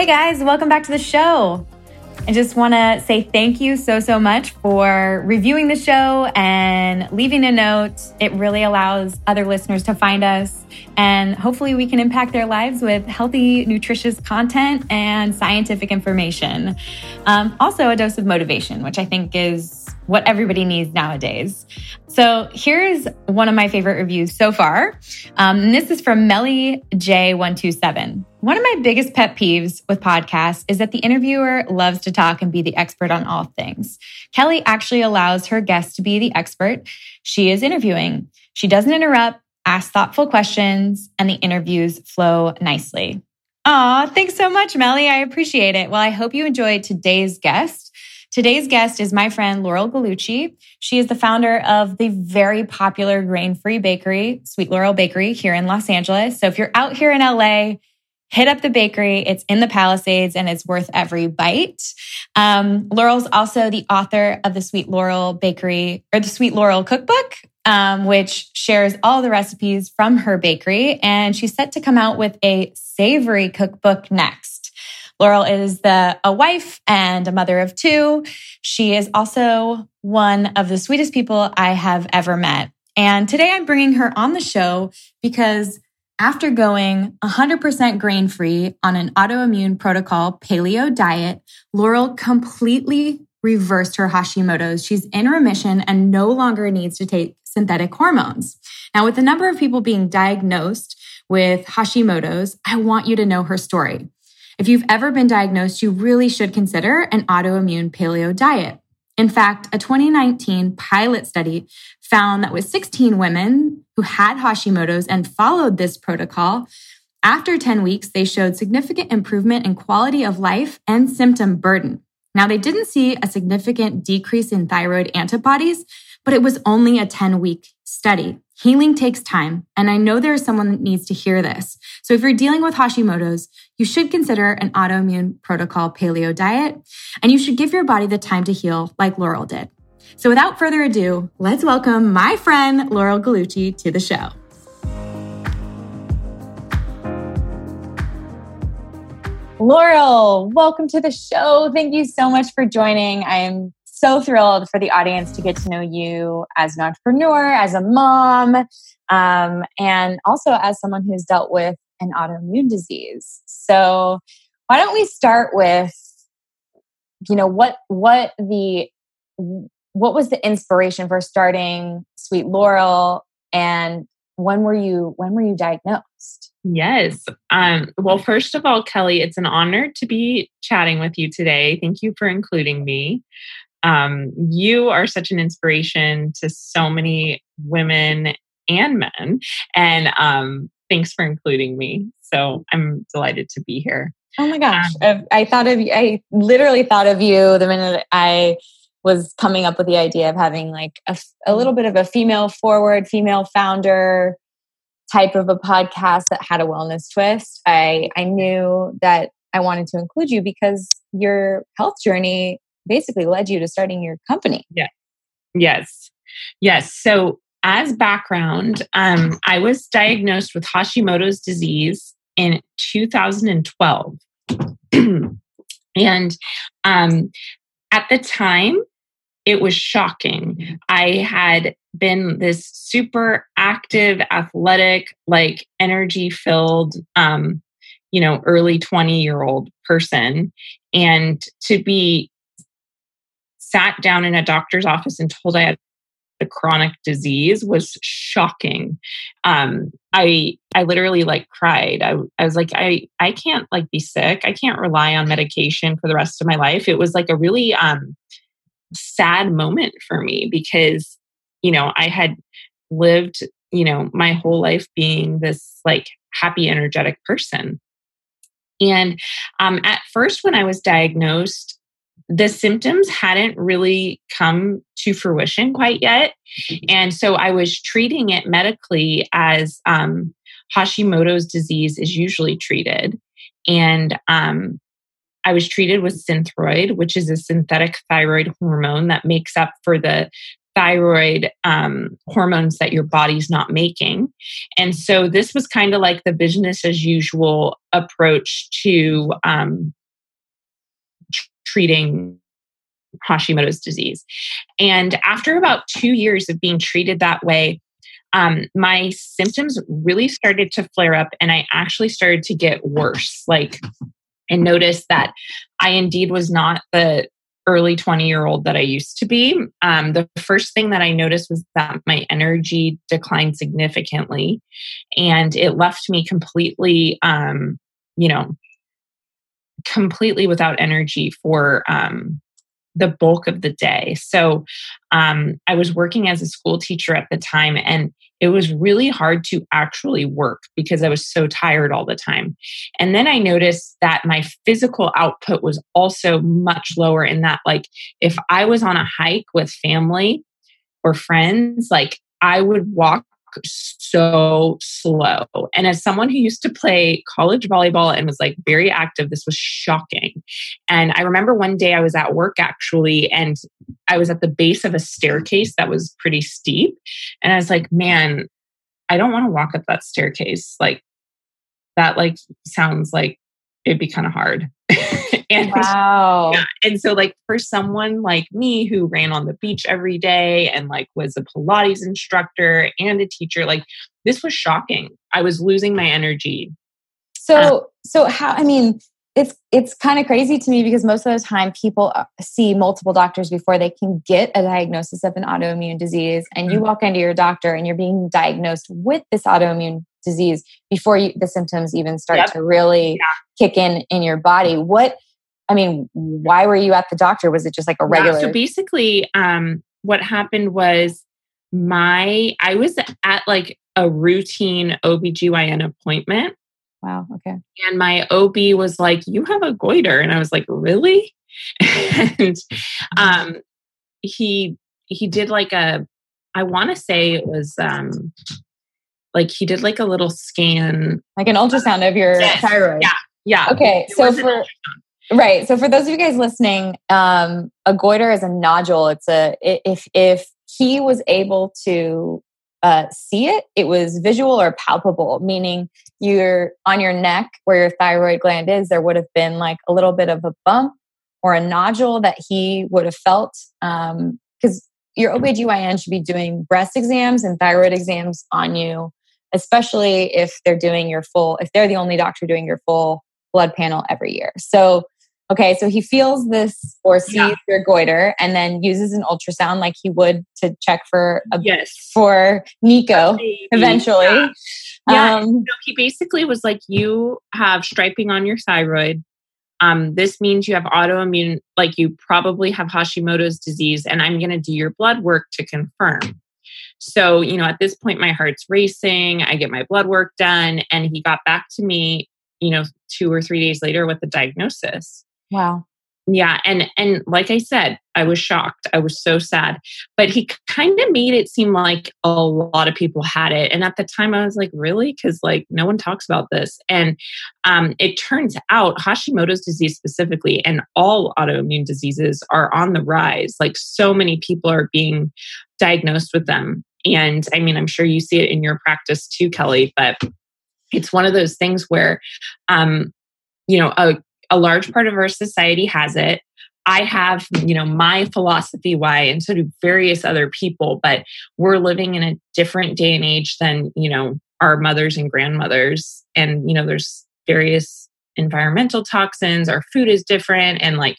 Hey guys, welcome back to the show. I just want to say thank you so, so much for reviewing the show and leaving a note. It really allows other listeners to find us, and hopefully, we can impact their lives with healthy, nutritious content and scientific information. Um, also, a dose of motivation, which I think is what everybody needs nowadays. So here's one of my favorite reviews so far. Um, and this is from Melly J127. One of my biggest pet peeves with podcasts is that the interviewer loves to talk and be the expert on all things. Kelly actually allows her guest to be the expert she is interviewing. She doesn't interrupt, ask thoughtful questions, and the interviews flow nicely. Aw, thanks so much, Melly. I appreciate it. Well, I hope you enjoyed today's guest. Today's guest is my friend Laurel Gallucci. She is the founder of the very popular grain free bakery, Sweet Laurel Bakery, here in Los Angeles. So if you're out here in LA, hit up the bakery. It's in the Palisades and it's worth every bite. Um, Laurel's also the author of the Sweet Laurel Bakery or the Sweet Laurel Cookbook, um, which shares all the recipes from her bakery. And she's set to come out with a savory cookbook next. Laurel is the a wife and a mother of two. She is also one of the sweetest people I have ever met. And today I'm bringing her on the show because after going 100% grain free on an autoimmune protocol paleo diet, Laurel completely reversed her Hashimoto's. She's in remission and no longer needs to take synthetic hormones. Now, with the number of people being diagnosed with Hashimoto's, I want you to know her story. If you've ever been diagnosed, you really should consider an autoimmune paleo diet. In fact, a 2019 pilot study found that with 16 women who had Hashimoto's and followed this protocol, after 10 weeks, they showed significant improvement in quality of life and symptom burden. Now, they didn't see a significant decrease in thyroid antibodies, but it was only a 10 week study. Healing takes time, and I know there is someone that needs to hear this. So if you're dealing with Hashimoto's, you should consider an autoimmune protocol paleo diet, and you should give your body the time to heal like Laurel did. So without further ado, let's welcome my friend Laurel Gallucci to the show. Laurel, welcome to the show. Thank you so much for joining. I am so thrilled for the audience to get to know you as an entrepreneur, as a mom, um, and also as someone who's dealt with an autoimmune disease. So, why don't we start with, you know, what what the what was the inspiration for starting Sweet Laurel, and when were you when were you diagnosed? Yes. Um, well, first of all, Kelly, it's an honor to be chatting with you today. Thank you for including me um, you are such an inspiration to so many women and men. And um, thanks for including me. So I'm delighted to be here. Oh my gosh. Um, I thought of you, I literally thought of you the minute I was coming up with the idea of having like a, a little bit of a female forward, female founder type of a podcast that had a wellness twist. I, I knew that I wanted to include you because your health journey basically led you to starting your company. Yeah. Yes. Yes. So as background, um, I was diagnosed with Hashimoto's disease in 2012. and um, at the time, it was shocking. I had been this super active, athletic, like energy filled, um, you know, early 20 year old person. And to be sat down in a doctor's office and told I had a chronic disease was shocking. Um, I I literally like cried. I, I was like, I I can't like be sick. I can't rely on medication for the rest of my life. It was like a really um, sad moment for me because you know I had lived you know my whole life being this like happy energetic person and um, at first when i was diagnosed the symptoms hadn't really come to fruition quite yet. And so I was treating it medically as um, Hashimoto's disease is usually treated. And um, I was treated with Synthroid, which is a synthetic thyroid hormone that makes up for the thyroid um, hormones that your body's not making. And so this was kind of like the business as usual approach to um, treating Hashimoto's disease. And after about two years of being treated that way, um, my symptoms really started to flare up and I actually started to get worse. Like, and noticed that I indeed was not the early 20 year old that I used to be. Um, the first thing that I noticed was that my energy declined significantly and it left me completely, um, you know, completely without energy for um, the bulk of the day. So um, I was working as a school teacher at the time, and it was really hard to actually work because I was so tired all the time. And then I noticed that my physical output was also much lower, in that, like, if I was on a hike with family or friends, like, I would walk so slow. And as someone who used to play college volleyball and was like very active, this was shocking. And I remember one day I was at work actually, and I was at the base of a staircase that was pretty steep. And I was like, man, I don't want to walk up that staircase. Like, that like sounds like it'd be kind of hard. and wow. Yeah, and so like for someone like me who ran on the beach every day and like was a Pilates instructor and a teacher, like this was shocking. I was losing my energy. So um, so how I mean it's it's kind of crazy to me because most of the time people uh, see multiple doctors before they can get a diagnosis of an autoimmune disease and you mm-hmm. walk into your doctor and you're being diagnosed with this autoimmune disease before you, the symptoms even start yep. to really yeah. kick in in your body. What i mean why were you at the doctor? Was it just like a regular yeah, so basically um what happened was my i was at like a routine obgyn appointment. Wow okay. And my ob was like you have a goiter. And i was like really? And um he he did like a i want to say it was um like he did like a little scan. Like an ultrasound of your yes. thyroid. Yeah. Yeah. Okay it so for right so for those of you guys listening um a goiter is a nodule. It's a if if he was able to uh, see it it was visual or palpable meaning you're on your neck where your thyroid gland is there would have been like a little bit of a bump or a nodule that he would have felt because um, your OBGYN should be doing breast exams and thyroid exams on you especially if they're doing your full, if they're the only doctor doing your full blood panel every year. So, okay, so he feels this or sees yeah. your goiter and then uses an ultrasound like he would to check for a, yes for Nico eventually. Yeah. yeah. Um, so he basically was like, you have striping on your thyroid. Um, this means you have autoimmune, like you probably have Hashimoto's disease, and I'm going to do your blood work to confirm. So, you know, at this point, my heart's racing. I get my blood work done. And he got back to me, you know, two or three days later with the diagnosis. Wow. Yeah. And, and like I said, I was shocked. I was so sad. But he kind of made it seem like a lot of people had it. And at the time, I was like, really? Because like no one talks about this. And um, it turns out Hashimoto's disease specifically and all autoimmune diseases are on the rise. Like so many people are being diagnosed with them. And I mean, I'm sure you see it in your practice too, Kelly, but it's one of those things where, um, you know, a, a large part of our society has it. I have, you know, my philosophy why, and so do various other people, but we're living in a different day and age than, you know, our mothers and grandmothers. And, you know, there's various environmental toxins, our food is different, and like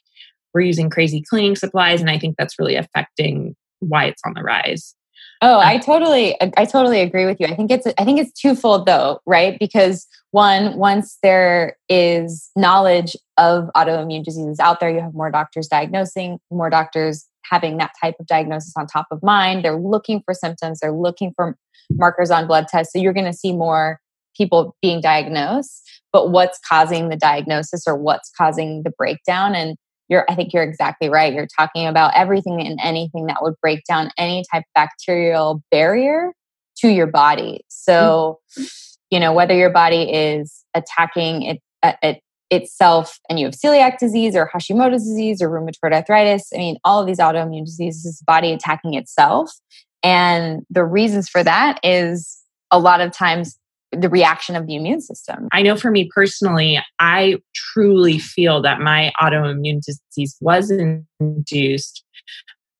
we're using crazy cleaning supplies. And I think that's really affecting why it's on the rise. Oh, uh, I totally I totally agree with you. I think it's I think it's twofold though, right? Because one, once there is knowledge of autoimmune diseases out there, you have more doctors diagnosing, more doctors having that type of diagnosis on top of mind. They're looking for symptoms, they're looking for markers on blood tests. So you're going to see more people being diagnosed, but what's causing the diagnosis or what's causing the breakdown and you're i think you're exactly right you're talking about everything and anything that would break down any type of bacterial barrier to your body so mm-hmm. you know whether your body is attacking it, it itself and you have celiac disease or Hashimoto's disease or rheumatoid arthritis, I mean, all of these autoimmune diseases, body attacking itself. And the reasons for that is a lot of times the reaction of the immune system. I know for me personally, I truly feel that my autoimmune disease was induced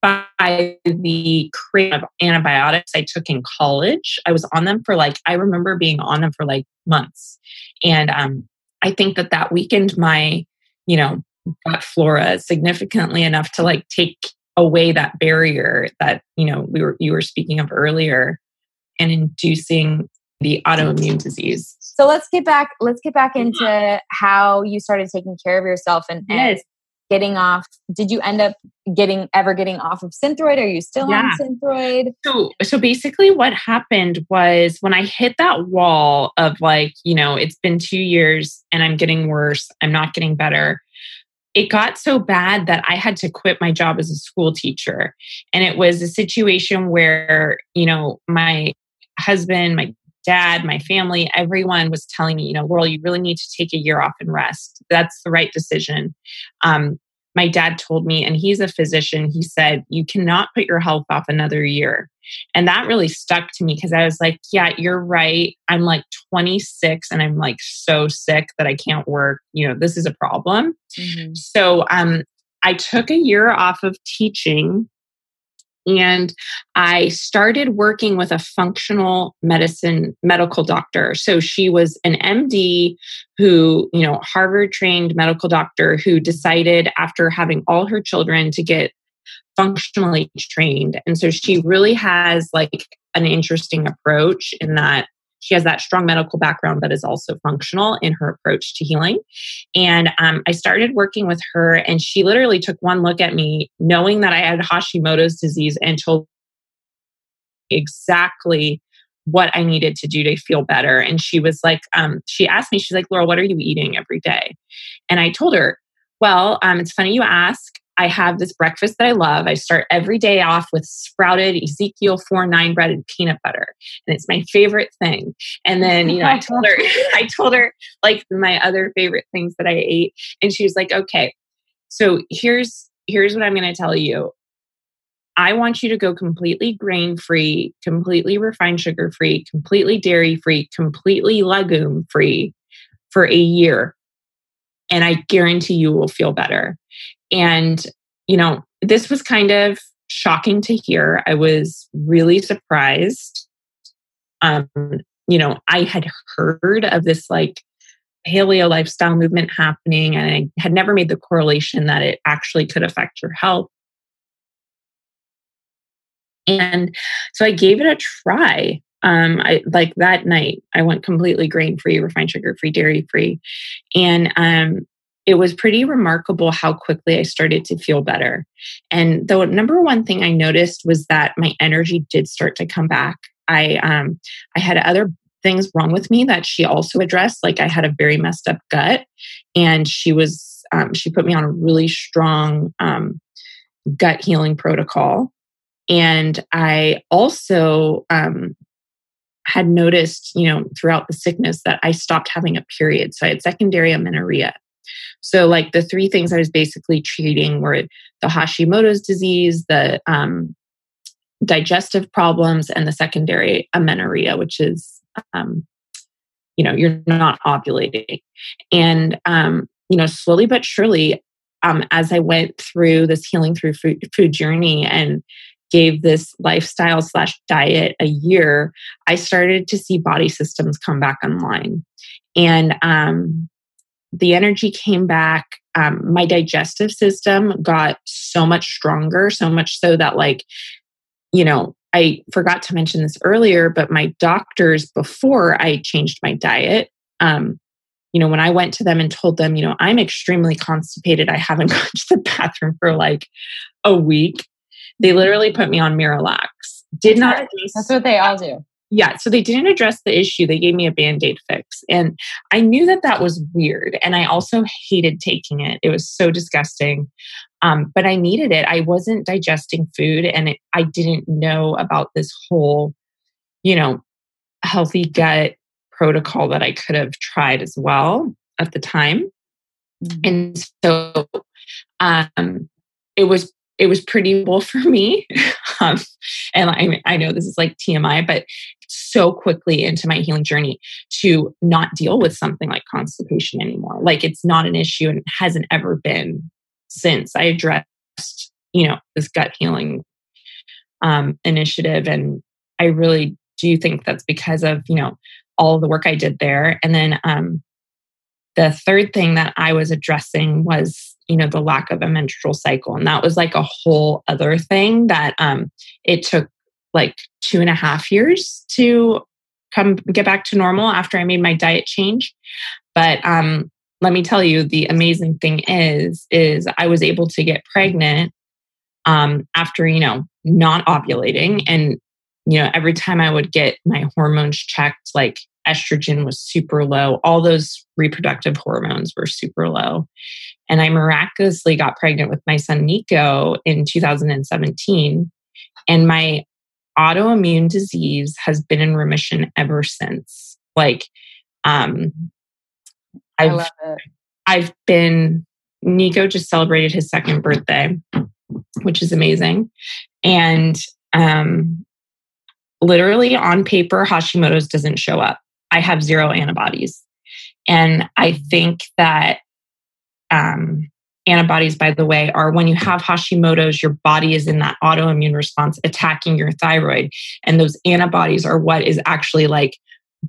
by the cream of antibiotics I took in college. I was on them for like, I remember being on them for like months. And um, I think that that weakened my, you know, gut flora significantly enough to like take away that barrier that, you know, we were, you were speaking of earlier and inducing the autoimmune disease. So let's get back, let's get back into how you started taking care of yourself and, and getting off. Did you end up getting ever getting off of synthroid? Are you still yeah. on synthroid? So so basically what happened was when i hit that wall of like you know it's been 2 years and i'm getting worse i'm not getting better it got so bad that i had to quit my job as a school teacher. And it was a situation where you know my husband my dad, my family, everyone was telling me, you know, Laurel, you really need to take a year off and rest. That's the right decision. Um, my dad told me, and he's a physician, he said, You cannot put your health off another year. And that really stuck to me because I was like, Yeah, you're right. I'm like 26 and I'm like so sick that I can't work. You know, this is a problem. Mm-hmm. So um, I took a year off of teaching and I started working with a functional medicine medical doctor. So she was an MD who, you know, Harvard trained medical doctor who decided after having all her children to get functionally trained. And so she really has like an interesting approach in that she has that strong medical background but is also functional in her approach to healing. And um, I started working with her, and she literally took one look at me, knowing that I had Hashimoto's disease, and told exactly what I needed to do to feel better. And she was like, um, she asked me, she's like, Laurel, what are you eating every day? And I told her, well, um, it's funny you ask. I have this breakfast that I love. I start every day off with sprouted Ezekiel 4 9 bread and peanut butter. And it's my favorite thing. And then, you know, I told her, I told her like my other favorite things that I ate. And she was like, okay, so here's here's what I'm gonna tell you. I want you to go completely grain free, completely refined sugar free, completely dairy free, completely legume free for a year. And I guarantee you will feel better. And, you know, this was kind of shocking to hear. I was really surprised. Um, you know, I had heard of this like paleo lifestyle movement happening, and I had never made the correlation that it actually could affect your health. And so I gave it a try. Um, I like that night I went completely grain free, refined sugar free, dairy free, and um, it was pretty remarkable how quickly I started to feel better. And the number one thing I noticed was that my energy did start to come back. I um, I had other things wrong with me that she also addressed. Like I had a very messed up gut, and she was um, she put me on a really strong um, gut healing protocol. And I also um, had noticed, you know, throughout the sickness that I stopped having a period. So I had secondary amenorrhea. So, like the three things I was basically treating were the Hashimoto's disease, the um, digestive problems, and the secondary amenorrhea, which is, um, you know, you're not ovulating. And, um, you know, slowly but surely, um, as I went through this healing through food, food journey and gave this lifestyle slash diet a year, I started to see body systems come back online. And um, the energy came back. Um, my digestive system got so much stronger, so much so that, like, you know, I forgot to mention this earlier, but my doctors, before I changed my diet, um, you know, when I went to them and told them, you know, I'm extremely constipated, I haven't gone to the bathroom for like a week, they literally put me on Miralax. Did not. That's what they all do yeah, so they didn't address the issue. They gave me a band aid fix. And I knew that that was weird. And I also hated taking it. It was so disgusting. Um, but I needed it. I wasn't digesting food and it, I didn't know about this whole, you know, healthy gut protocol that I could have tried as well at the time. Mm-hmm. And so um, it was it was pretty cool for me. um, and I, I know this is like TMI, but so quickly into my healing journey to not deal with something like constipation anymore. Like it's not an issue and it hasn't ever been since I addressed, you know, this gut healing um, initiative. And I really do think that's because of, you know, all the work I did there. And then um, the third thing that I was addressing was, you know, the lack of a menstrual cycle. And that was like a whole other thing that um, it took like two and a half years to come get back to normal after I made my diet change. But um, let me tell you, the amazing thing is, is I was able to get pregnant um, after, you know, not ovulating. And, you know, every time I would get my hormones checked, like estrogen was super low. All those reproductive hormones were super low. And I miraculously got pregnant with my son Nico in 2017. And my autoimmune disease has been in remission ever since. Like, um, I've, I've been, Nico just celebrated his second birthday, which is amazing. And um, literally on paper, Hashimoto's doesn't show up. I have zero antibodies. And I think that um, antibodies, by the way, are when you have Hashimoto's, your body is in that autoimmune response attacking your thyroid. And those antibodies are what is actually like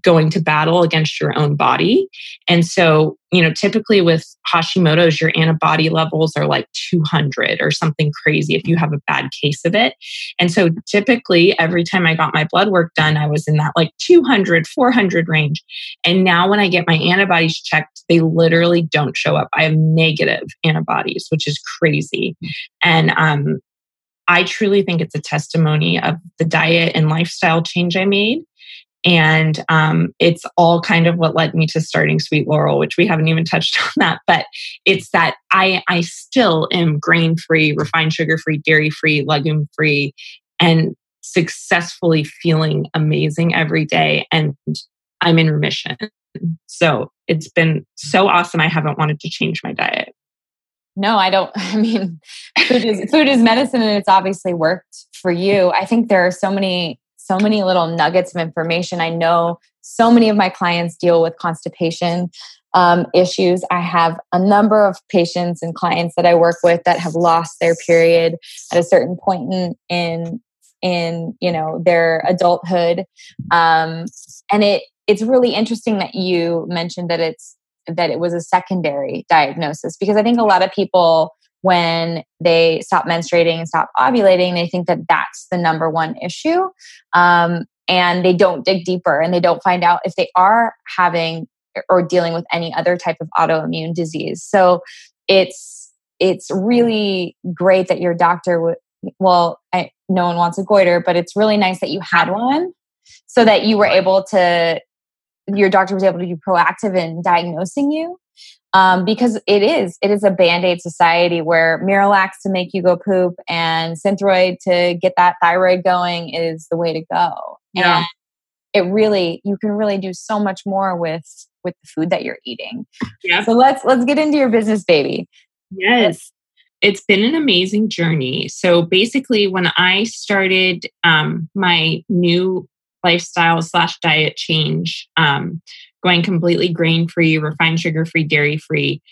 going to battle against your own body. And so, you know, typically with Hashimoto's, your antibody levels are like 200 or something crazy if you have a bad case of it. And so, typically, every time I got my blood work done, I was in that like 200, 400 range. And now, when I get my antibodies checked, they literally don't show up. I have negative antibodies, which is crazy. And, um, I truly think it's a testimony of the diet and lifestyle change I made and um, it's all kind of what led me to starting Sweet Laurel, which we haven't even touched on that. But it's that I, I still am grain free, refined sugar free, dairy free, legume free, and successfully feeling amazing every day. And I'm in remission. So it's been so awesome. I haven't wanted to change my diet. No, I don't. I mean, food is food is medicine, and it's obviously worked for you. I think there are so many so many little nuggets of information. I know so many of my clients deal with constipation um, issues. I have a number of patients and clients that I work with that have lost their period at a certain point in in, in you know their adulthood, um, and it it's really interesting that you mentioned that it's that it was a secondary diagnosis because I think a lot of people when they stop menstruating and stop ovulating, they think that that's the number one issue. Um, and they don't dig deeper and they don't find out if they are having or dealing with any other type of autoimmune disease. So it's it's really great that your doctor would well, I, no one wants a goiter, but it's really nice that you had one so that you were able to your doctor was able to be proactive in diagnosing you um, because it is it is a band-aid society where miralax to make you go poop and synthroid to get that thyroid going is the way to go. Yeah. and it really you can really do so much more with with the food that you're eating. Yeah. So let's let's get into your business baby. Yes. It's been an amazing journey. So basically when i started um, my new lifestyle slash diet change um, going completely grain free, refined sugar free, dairy free.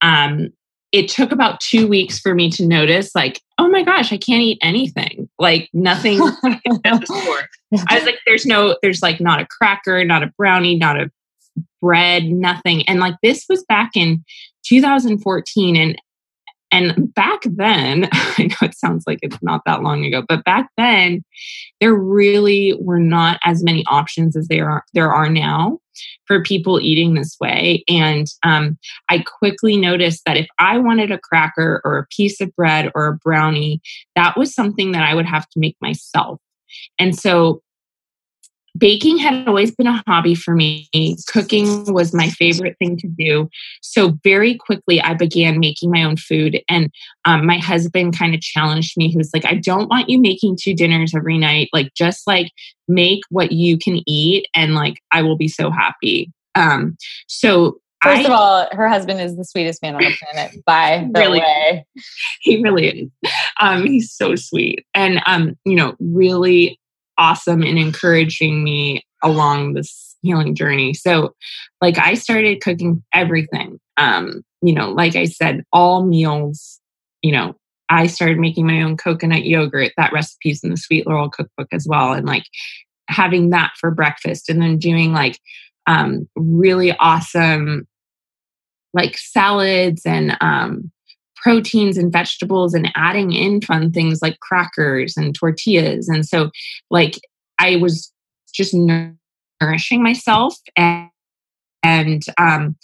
Um, it took about two weeks for me to notice, like, oh my gosh, I can't eat anything. Like nothing. I was like, there's no, there's like not a cracker, not a brownie, not a bread, nothing. And like this was back in 2014. And and back then, I know it sounds like it's not that long ago, but back then, there really were not as many options as there are there are now for people eating this way. And um, I quickly noticed that if I wanted a cracker or a piece of bread or a brownie, that was something that I would have to make myself. And so baking had always been a hobby for me. Cooking was my favorite thing to do. So, very quickly, I began making my own food. And um, my husband kind of challenged me. He was like, I don't want you making two dinners every night. Like, just like make what you can eat, and like, I will be so happy. Um, so, First I, of all, her husband is the sweetest man on the planet by the really, way. He really is. Um, he's so sweet. And um, you know, really awesome in encouraging me along this healing journey. So like I started cooking everything. Um, you know, like I said, all meals, you know, I started making my own coconut yogurt. That recipe's in the Sweet Laurel cookbook as well. And like having that for breakfast and then doing like um, really awesome like salads and um, proteins and vegetables and adding in fun things like crackers and tortillas. And so, like, I was just nourishing myself and, and um,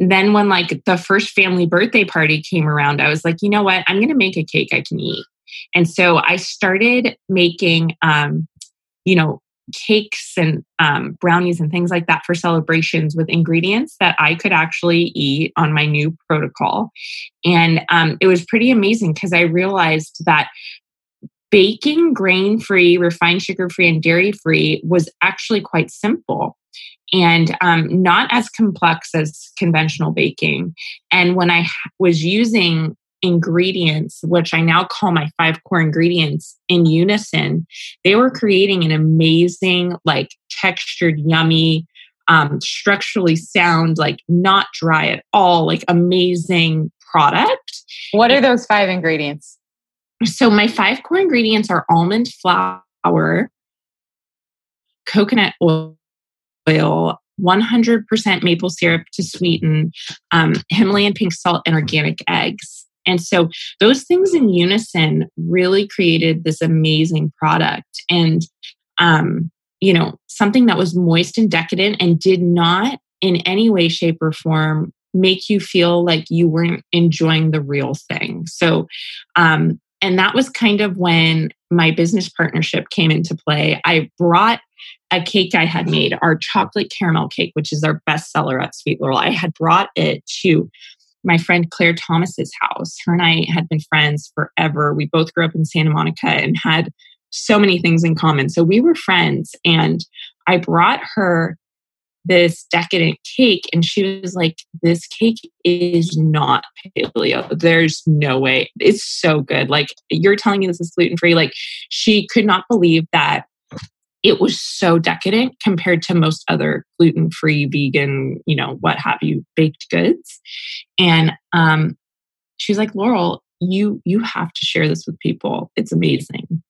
then when like the first family birthday party came around, I was like, you know what? I'm going to make a cake I can eat. And so I started making, um, you know, cakes and um, brownies and things like that for celebrations with ingredients that I could actually eat on my new protocol. And um, it was pretty amazing because I realized that baking grain free, refined sugar free, and dairy free was actually quite simple and um, not as complex as conventional baking. And when I was using ingredients, which I now call my five core ingredients in unison, they were creating an amazing, like textured, yummy, um, structurally sound, like not dry at all, like amazing product. What are those five ingredients? So, my five core ingredients are almond flour, coconut oil, 100% maple syrup to sweeten, um, Himalayan pink salt, and organic eggs. And so those things in unison really created this amazing product. And, um, you know, something that was moist and decadent and did not in any way, shape, or form make you feel like you weren't enjoying the real thing. So, um, and that was kind of when my business partnership came into play. I brought a cake I had made, our chocolate caramel cake, which is our best seller at Sweet Laurel. I had brought it to my friend Claire Thomas's house. Her and I had been friends forever. We both grew up in Santa Monica and had so many things in common. So we were friends and I brought her this decadent cake and she was like this cake is not paleo there's no way it's so good like you're telling me this is gluten free like she could not believe that it was so decadent compared to most other gluten free, vegan, you know, what have you, baked goods. And um, she's like, Laurel, you you have to share this with people. It's amazing.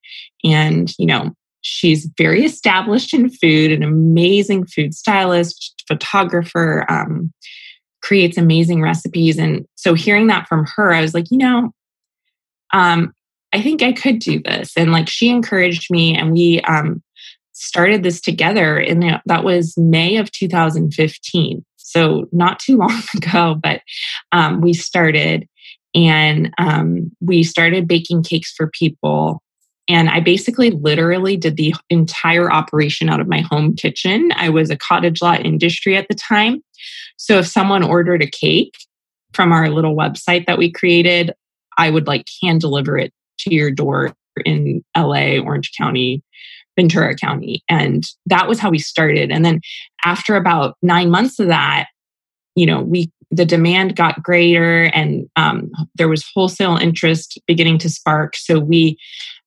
And you know, she's very established in food, an amazing food stylist, photographer, um, creates amazing recipes. And so hearing that from her, I was like, you know, um, I think I could do this. And like she encouraged me, and we um, started this together and that was May of 2015. So not too long ago, but um, we started and um, we started baking cakes for people. And I basically literally did the entire operation out of my home kitchen. I was a cottage lot industry at the time. So if someone ordered a cake from our little website that we created, I would like hand deliver it to your door in LA, Orange County, Ventura County. And that was how we started. And then after about nine months of that, you know, we the demand got greater and um, there was wholesale interest beginning to spark. So we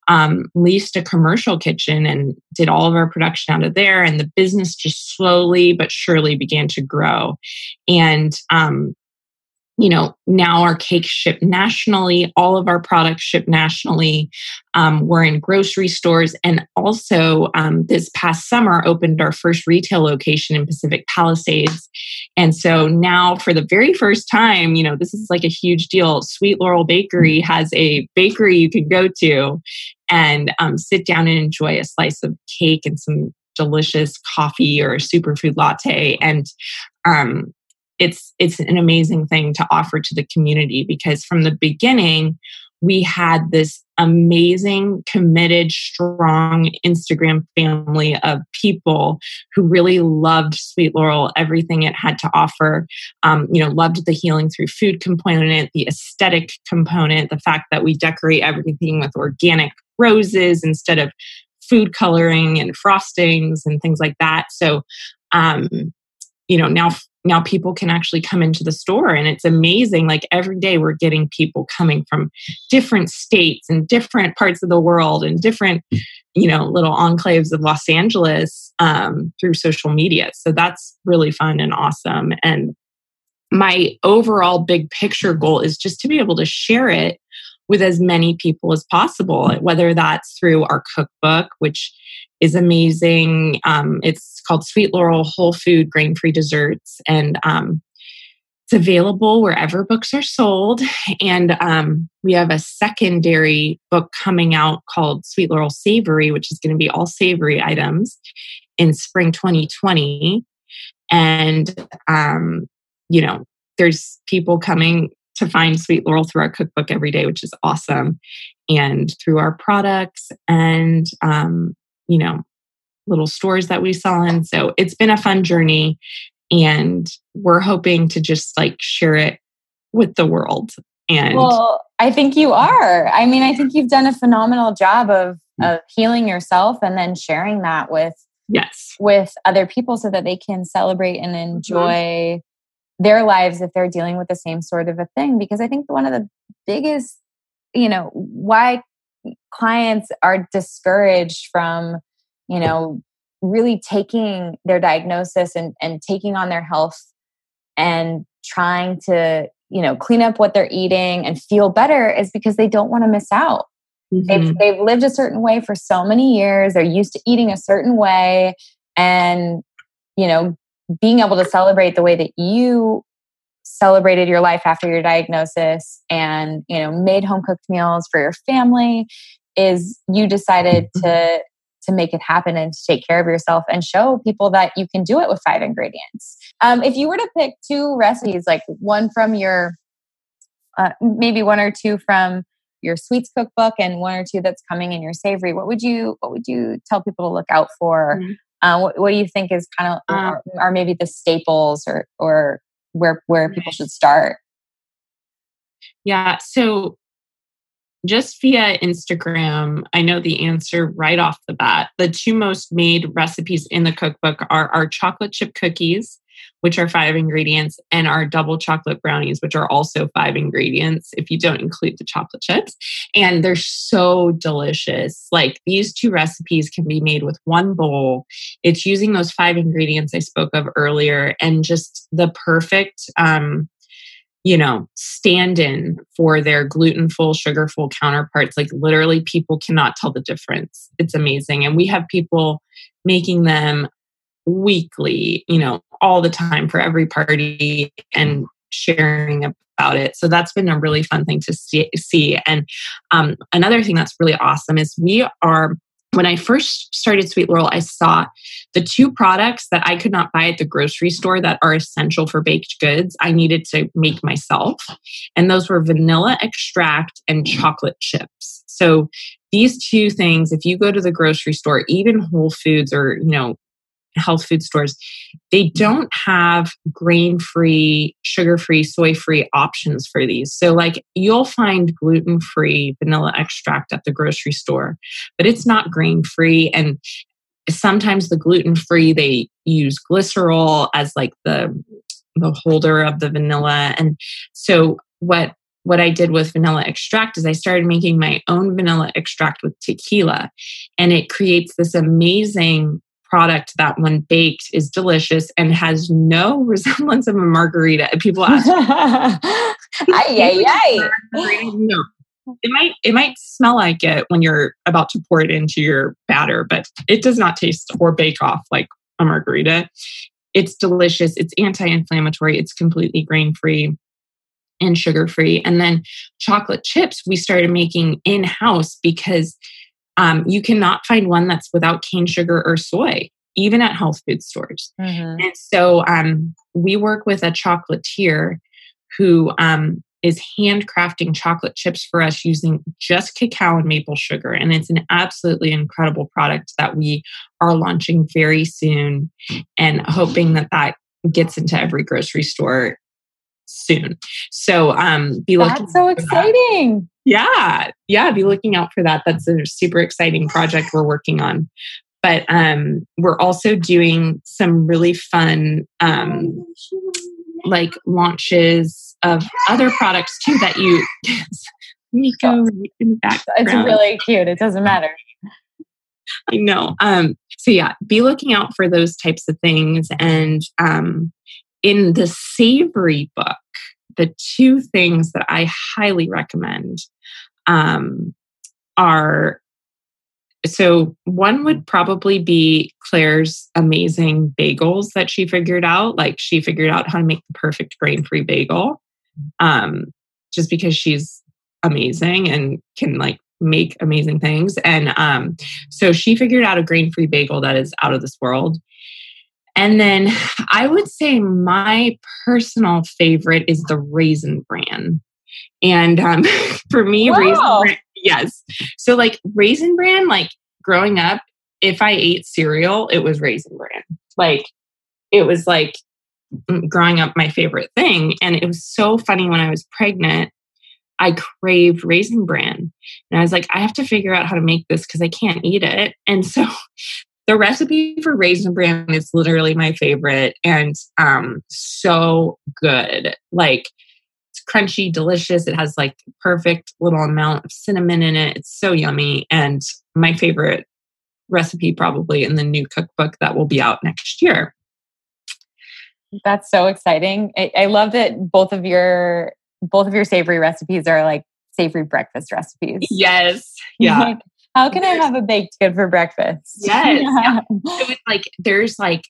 um, leased a commercial kitchen and did all of our production out of there. And the business just slowly but surely began to grow. And um, you know, now our cakes ship nationally. All of our products ship nationally. Um, we're in grocery stores. And also, um, this past summer, opened our first retail location in Pacific Palisades. And so now, for the very first time, you know, this is like a huge deal. Sweet Laurel Bakery has a bakery you can go to and um, sit down and enjoy a slice of cake and some delicious coffee or a superfood latte. And um, it's it's an amazing thing to offer to the community because from the beginning we had this amazing committed strong instagram family of people who really loved sweet laurel everything it had to offer. Um, you know loved the healing through food component the aesthetic component the fact that we decorate everything with organic roses instead of food coloring and frostings and things like that. So um, you know now now people can actually come into the store and it's amazing like every day we're getting people coming from different states and different parts of the world and different you know little enclaves of los angeles um, through social media. So that's really fun and awesome. And my overall big picture goal is just to be able to share it with as many people as possible whether that's through our cookbook which is amazing. Um, it's called Sweet Laurel Whole Food Grain Free Desserts, and um, it's available wherever books are sold. And um, we have a secondary book coming out called Sweet Laurel Savory, which is going to be all savory items in spring 2020. And, um, you know, there's people coming to find Sweet Laurel through our cookbook every day, which is awesome, and through our products. And um, you know, little stores that we sell in. So it's been a fun journey and we're hoping to just like share it with the world. And well, I think you are. I mean, I think you've done a phenomenal job of mm. of healing yourself and then sharing that with yes with other people so that they can celebrate and mm-hmm. enjoy mm-hmm. their lives if they're dealing with the same sort of a thing because i think one of the biggest you know why clients are discouraged from, you know, really taking their diagnosis and, and taking on their health and trying to, you know, clean up what they're eating and feel better is because they don't want to miss out. Mm-hmm. They've, they've lived a certain way for so many years. They're used to eating a certain way. And, you know, being able to celebrate the way that you celebrated your life after your diagnosis and you know made home cooked meals for your family is you decided mm-hmm. to to make it happen and to take care of yourself and show people that you can do it with five ingredients um, if you were to pick two recipes like one from your uh, maybe one or two from your sweets cookbook and one or two that's coming in your savory what would you what would you tell people to look out for mm-hmm. uh, what, what, do you think is kind of um, are, maybe the staples or or where where people should start? Yeah, so just via Instagram, I know the answer right off the bat. The two most made recipes in the cookbook are our chocolate chip cookies, which are five ingredients, and our double chocolate brownies, which are also five ingredients if you don't include the chocolate chips. And they're so delicious. Like these two recipes can be made with one bowl. It's using those five ingredients I spoke of earlier and just the perfect um, you know, stand in for their gluten full, sugar full counterparts. Like literally, people cannot tell the difference. It's amazing. And we have people making them weekly, you know, all the time for every party and sharing about it. So that's been a really fun thing to see. see. And um, another thing that's really awesome is we are when I first started Sweet Laurel, I saw the two products that I could not buy at the grocery store that are essential for baked goods, I needed to make myself. And those were vanilla extract and chocolate chips. So these two things, if you go to the grocery store, even Whole Foods or, you know, health food stores, they don't have grain free, sugar free, soy free options for these. So, like, you'll find gluten free vanilla extract at the grocery store, but it's not grain free. And sometimes the gluten free, they use glycerol as like the the holder of the vanilla and so what what I did with vanilla extract is I started making my own vanilla extract with tequila and it creates this amazing product that when baked is delicious and has no resemblance of a margarita. People ask, ay, ay, ay. no. It might it might smell like it when you're about to pour it into your batter, but it does not taste or bake off like a margarita. It's delicious. It's anti-inflammatory. It's completely grain-free and sugar-free. And then chocolate chips we started making in-house because um, you cannot find one that's without cane sugar or soy, even at health food stores. Mm-hmm. And so um, we work with a chocolatier who um, is handcrafting chocolate chips for us using just cacao and maple sugar. And it's an absolutely incredible product that we are launching very soon and hoping that that gets into every grocery store soon. So um be looking That's so exciting. That. Yeah. Yeah, be looking out for that. That's a super exciting project we're working on. but um, we're also doing some really fun um, like launches of other products too that you Nico in the back. It's really cute. It doesn't matter. I know. Um, so yeah, be looking out for those types of things. And um, in the savory book, the two things that I highly recommend um, are so one would probably be Claire's amazing bagels that she figured out. Like she figured out how to make the perfect grain-free bagel. Um, just because she's amazing and can like make amazing things. And um, so she figured out a grain-free bagel that is out of this world. And then I would say my personal favorite is the Raisin Bran. And um, for me. Raisin Bran, yes. So like Raisin Bran, like growing up, if I ate cereal, it was Raisin Bran. Like it was like mm, growing up my favorite thing. And it was so funny when I was pregnant. I craved raisin bran. And I was like, I have to figure out how to make this because I can't eat it. And so the recipe for raisin bran is literally my favorite and um, so good. Like it's crunchy, delicious. It has like perfect little amount of cinnamon in it. It's so yummy. And my favorite recipe probably in the new cookbook that will be out next year. That's so exciting. I, I love that both of your both of your savory recipes are like savory breakfast recipes. Yes. Yeah. How can I have a baked good for breakfast? Yes. yeah. So it's like there's like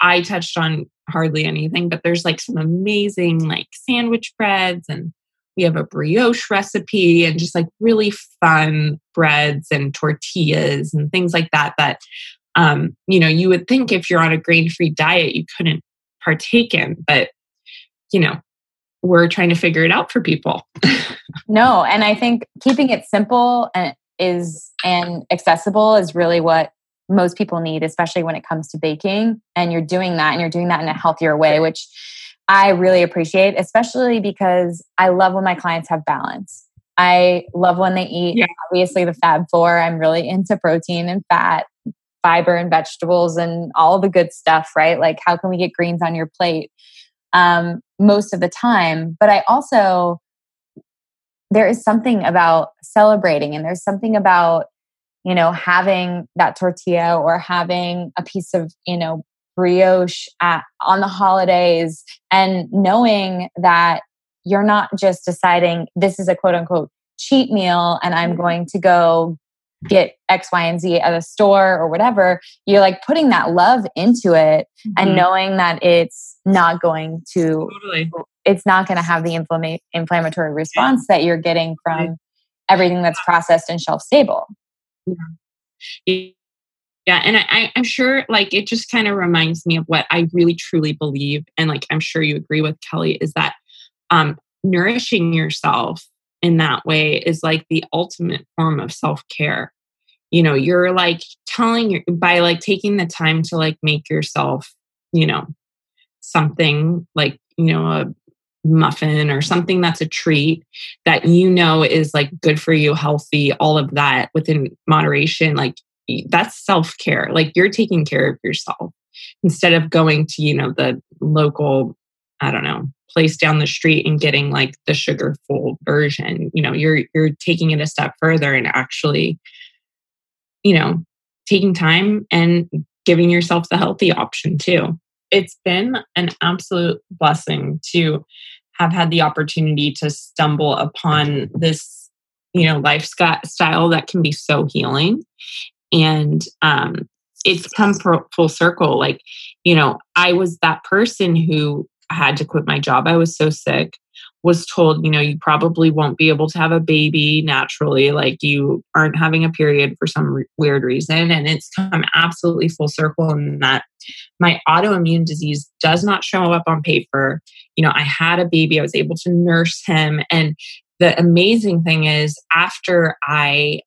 I touched on hardly anything, but there's like some amazing like sandwich breads and we have a brioche recipe and just like really fun breads and tortillas and things like that that um you know you would think if you're on a grain-free diet you couldn't partake in but you know we're trying to figure it out for people no and i think keeping it simple and is and accessible is really what most people need, especially when it comes to baking. And you're doing that and you're doing that in a healthier way, which I really appreciate, especially because I love when my clients have balance. I love when they eat, yeah. obviously, the Fab Four. I'm really into protein and fat, fiber and vegetables and all the good stuff, right? Like, how can we get greens on your plate um, most of the time? But I also there is something about celebrating and there's something about you know having that tortilla or having a piece of you know brioche at, on the holidays and knowing that you're not just deciding this is a quote unquote cheat meal and i'm mm-hmm. going to go get X, Y, and Z at a store or whatever, you're like putting that love into it mm-hmm. and knowing that it's not going to totally it's not going to have the inflama- inflammatory response that you're getting from everything that's processed and shelf stable. Yeah. Yeah, and I, I'm sure like it just kind of reminds me of what I really truly believe, and like I'm sure you agree with Kelly, is that um, nourishing yourself in that way is like the ultimate form of self care. You know, you're like telling your by like taking the time to like make yourself, you know, something like you know a muffin or something that's a treat that you know is like good for you, healthy, all of that within moderation, like that's self care. Like you're taking care of yourself instead of going to, you know, the local, I don't know, place down the street and getting like the sugar full version. You know, you're you're taking it a step further and actually, you know, taking time and giving yourself the healthy option too it's been an absolute blessing to have had the opportunity to stumble upon this you know lifestyle that can be so healing. And um it's come full circle like you know i was that person who had to quit my job. I was so sick was told, you know, you probably won't be able to have a baby naturally, like you aren't having a period for some re- weird reason. And it's come absolutely full circle in that my autoimmune disease does not show up on paper. You know, I had a baby, I was able to nurse him. And the amazing thing is, after I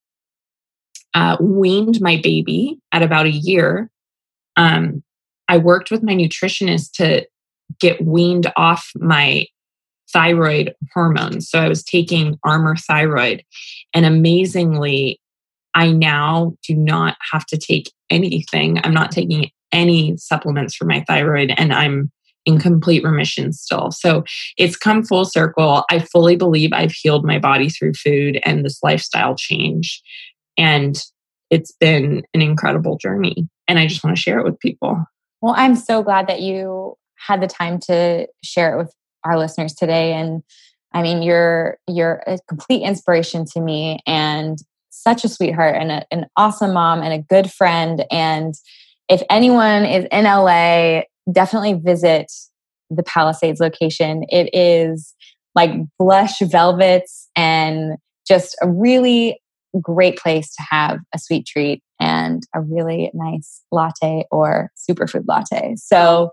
uh, weaned my baby at about a year, um, I worked with my nutritionist to get weaned off my thyroid hormones. So I was taking Armour thyroid, and amazingly, I now do not have to take anything. I'm not taking any supplements for my thyroid and I'm in complete remission still. So it's come full circle. I fully believe I've healed my body through food and this lifestyle change. And it's been an incredible journey. And I just want to share it with people. Well, I'm so glad that you had the time to share it with our listeners today. And I mean, you're you're a complete inspiration to me and such a sweetheart and a, an awesome mom and a good friend. And if anyone is in LA, definitely visit the Palisades location. It is like blush velvets and just a really great place to have a sweet treat and a really nice latte or superfood latte. So,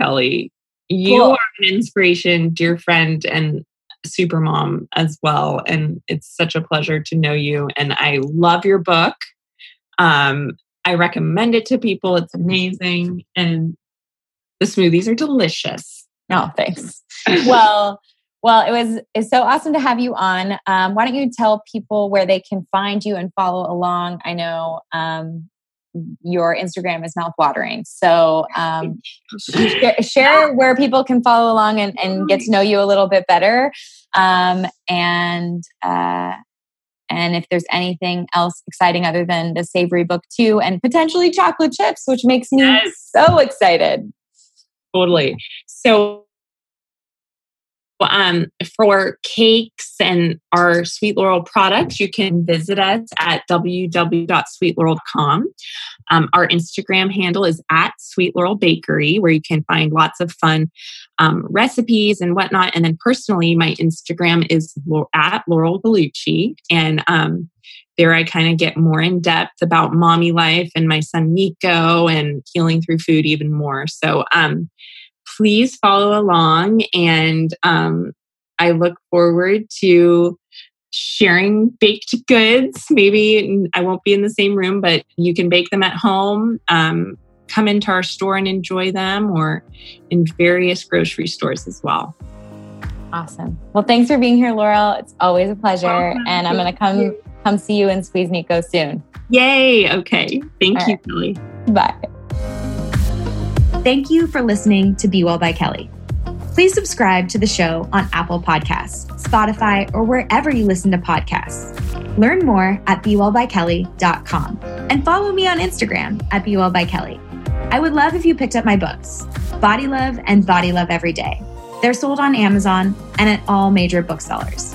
Kelly, you cool. are an inspiration, dear friend, and super mom as well. And it's such a pleasure to know you. And I love your book. Um, I recommend it to people. It's amazing. And the smoothies are delicious. Oh, thanks. well, well, it was it's so awesome to have you on. Um, why don't you tell people where they can find you and follow along? I know um, your Instagram is mouthwatering, so um, share, share, where people can follow along and, and, get to know you a little bit better. Um, and uh, and if there's anything else exciting other than the savory book too, and potentially chocolate chips, which makes me yes. so excited. Totally. So um, for cakes and our Sweet Laurel products, you can visit us at www.sweetlaurel.com. Um, our Instagram handle is at Sweet Laurel Bakery, where you can find lots of fun um, recipes and whatnot. And then personally, my Instagram is at Laurel Gallucci. And um, there I kind of get more in depth about mommy life and my son Nico and healing through food even more. So, um, please follow along. And um, I look forward to sharing baked goods. Maybe I won't be in the same room, but you can bake them at home. Um, come into our store and enjoy them or in various grocery stores as well. Awesome. Well, thanks for being here, Laurel. It's always a pleasure. and I'm going to come come see you in Squeeze Nico soon. Yay. Okay. Thank All you, right. Kelly. Bye. Thank you for listening to Be Well by Kelly. Please subscribe to the show on Apple Podcasts, Spotify, or wherever you listen to podcasts. Learn more at BeWellByKelly.com and follow me on Instagram at BeWellByKelly. I would love if you picked up my books, Body Love and Body Love Every Day. They're sold on Amazon and at all major booksellers.